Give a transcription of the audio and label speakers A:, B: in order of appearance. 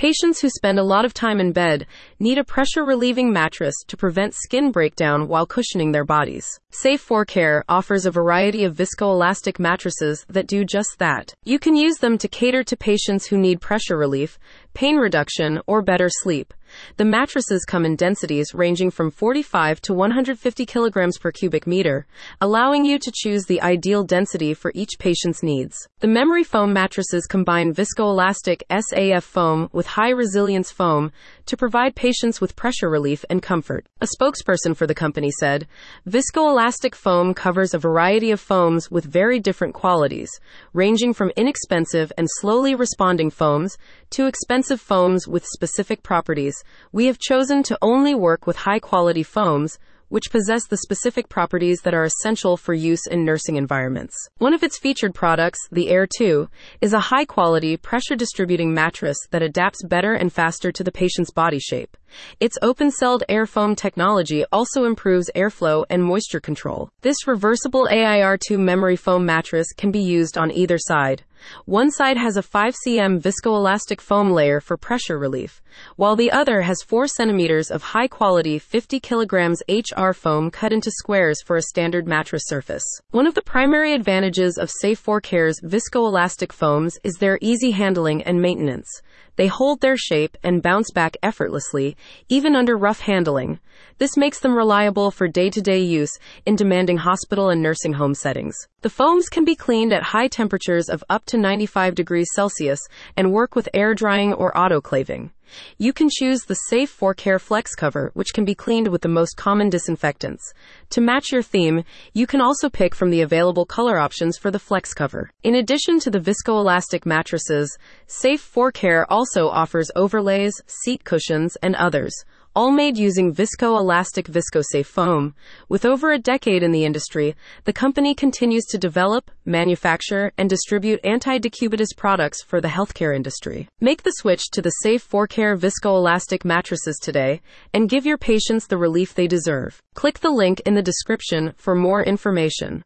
A: Patients who spend a lot of time in bed need a pressure relieving mattress to prevent skin breakdown while cushioning their bodies. Safe 4 Care offers a variety of viscoelastic mattresses that do just that. You can use them to cater to patients who need pressure relief, pain reduction, or better sleep. The mattresses come in densities ranging from 45 to 150 kilograms per cubic meter, allowing you to choose the ideal density for each patient's needs. The memory foam mattresses combine viscoelastic SAF foam with high resilience foam to provide patients with pressure relief and comfort. A spokesperson for the company said, Viscoelastic foam covers a variety of foams with very different qualities, ranging from inexpensive and slowly responding foams to expensive foams with specific properties. We have chosen to only work with high quality foams which possess the specific properties that are essential for use in nursing environments. One of its featured products, the Air 2, is a high quality, pressure distributing mattress that adapts better and faster to the patient's body shape. Its open celled air foam technology also improves airflow and moisture control. This reversible AIR2 memory foam mattress can be used on either side. One side has a 5 cm viscoelastic foam layer for pressure relief, while the other has 4 centimeters of high quality 50 kilograms HR foam cut into squares for a standard mattress surface. One of the primary advantages of Safe 4 Care's viscoelastic foams is their easy handling and maintenance. They hold their shape and bounce back effortlessly, even under rough handling. This makes them reliable for day to day use in demanding hospital and nursing home settings. The foams can be cleaned at high temperatures of up to 95 degrees Celsius and work with air drying or autoclaving. You can choose the Safe 4 Care Flex cover, which can be cleaned with the most common disinfectants. To match your theme, you can also pick from the available color options for the Flex cover. In addition to the viscoelastic mattresses, Safe 4 Care also offers overlays, seat cushions, and others all made using viscoelastic viscosafe foam. With over a decade in the industry, the company continues to develop, manufacture, and distribute anti-decubitus products for the healthcare industry. Make the switch to the safe 4Care viscoelastic mattresses today and give your patients the relief they deserve. Click the link in the description for more information.